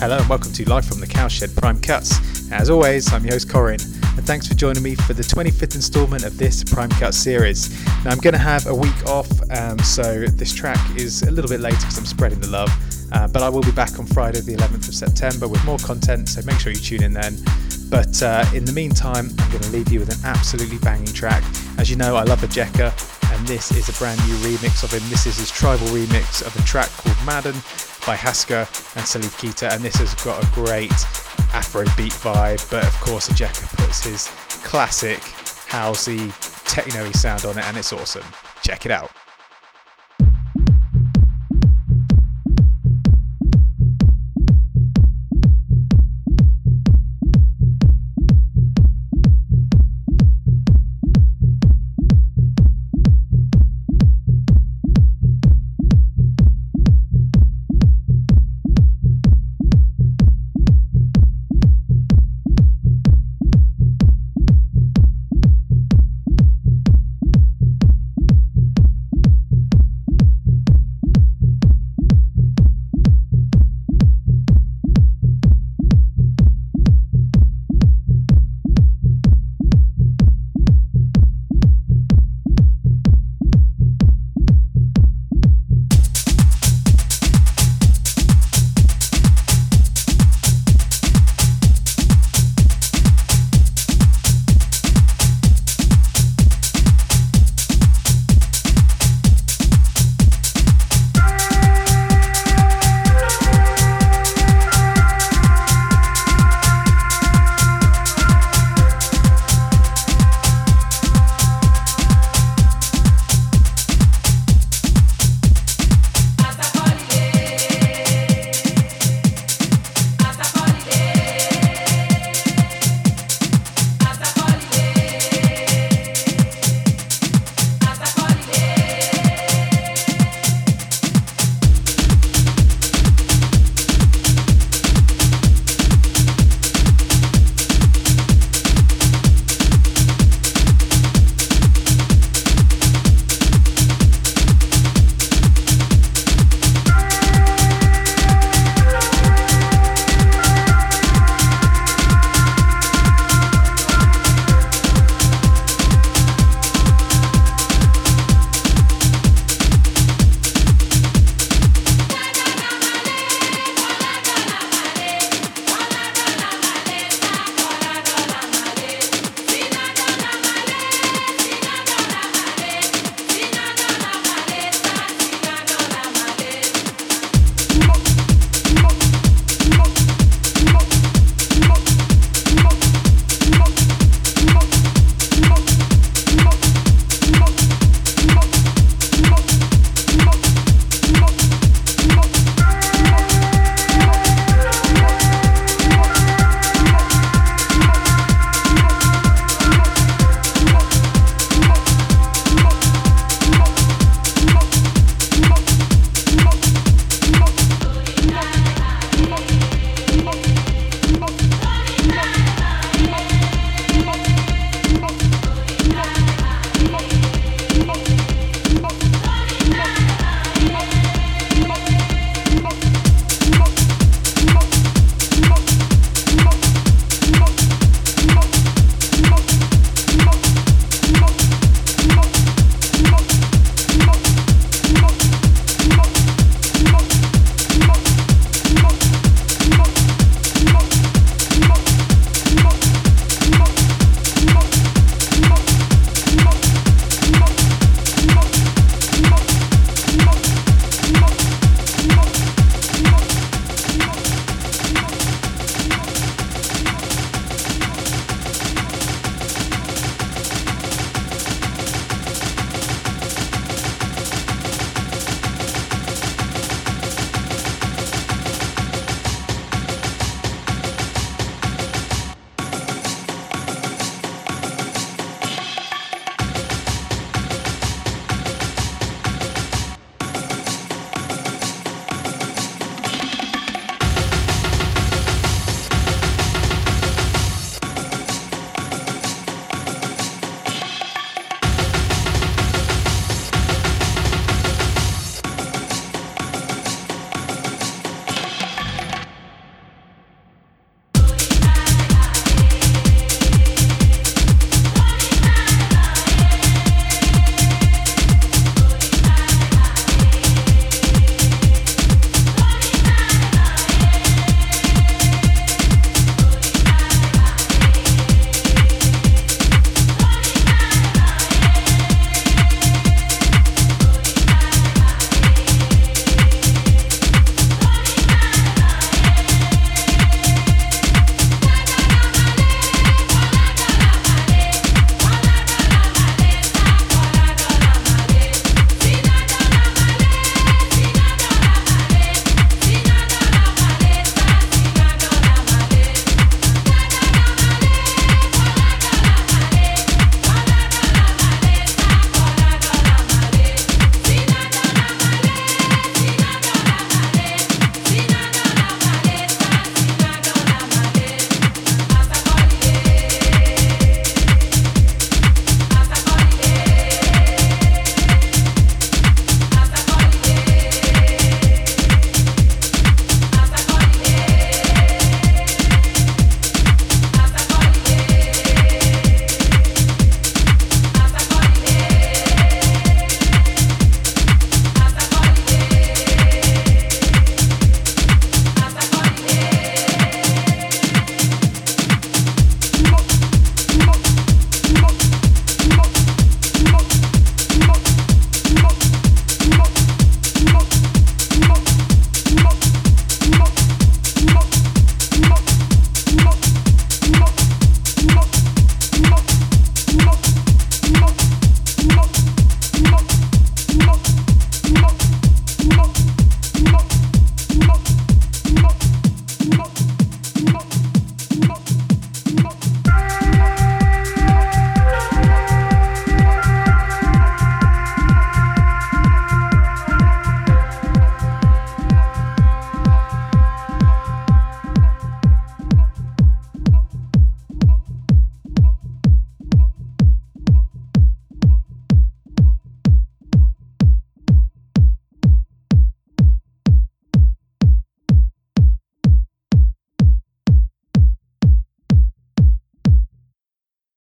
Hello and welcome to Live from the Cowshed Prime Cuts. As always, I'm your host Corin, and thanks for joining me for the 25th instalment of this Prime Cut series. Now, I'm going to have a week off, um, so this track is a little bit later because I'm spreading the love, uh, but I will be back on Friday, the 11th of September, with more content, so make sure you tune in then. But uh, in the meantime, I'm going to leave you with an absolutely banging track. As you know, I love Ojeka, and this is a brand new remix of him. This is his tribal remix of a track called Madan by Haska and Salif Keita, and this has got a great Afrobeat vibe, but of course, Ojeka puts his classic housey, techno sound on it, and it's awesome. Check it out.